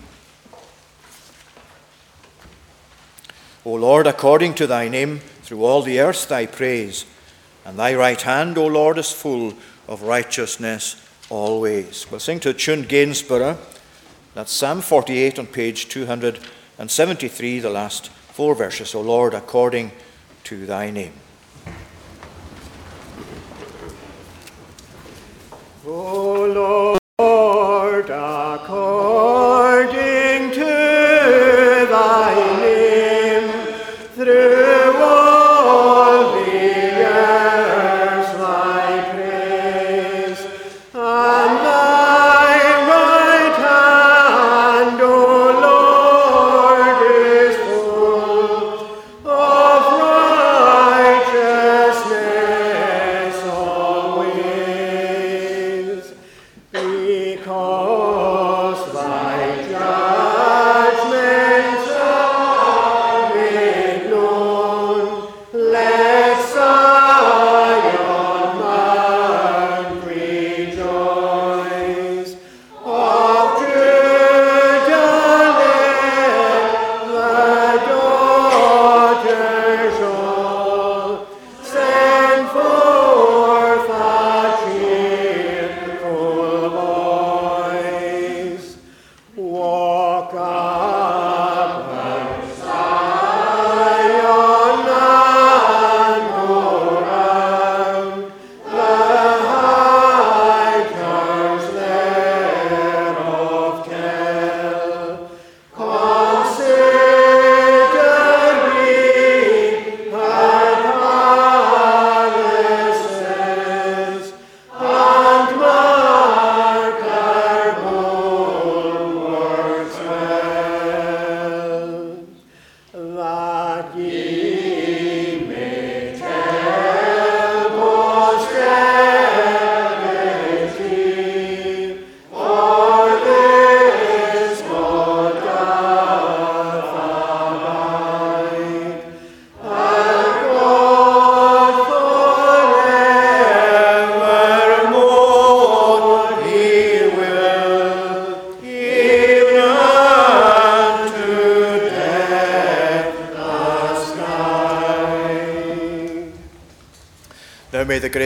O Lord, according to thy name, through all the earth thy praise, and thy right hand, O Lord, is full of righteousness always. We'll sing to tune Gainsborough. That's Psalm 48 on page 273, the last four verses. O Lord, according to thy name. O Lord, according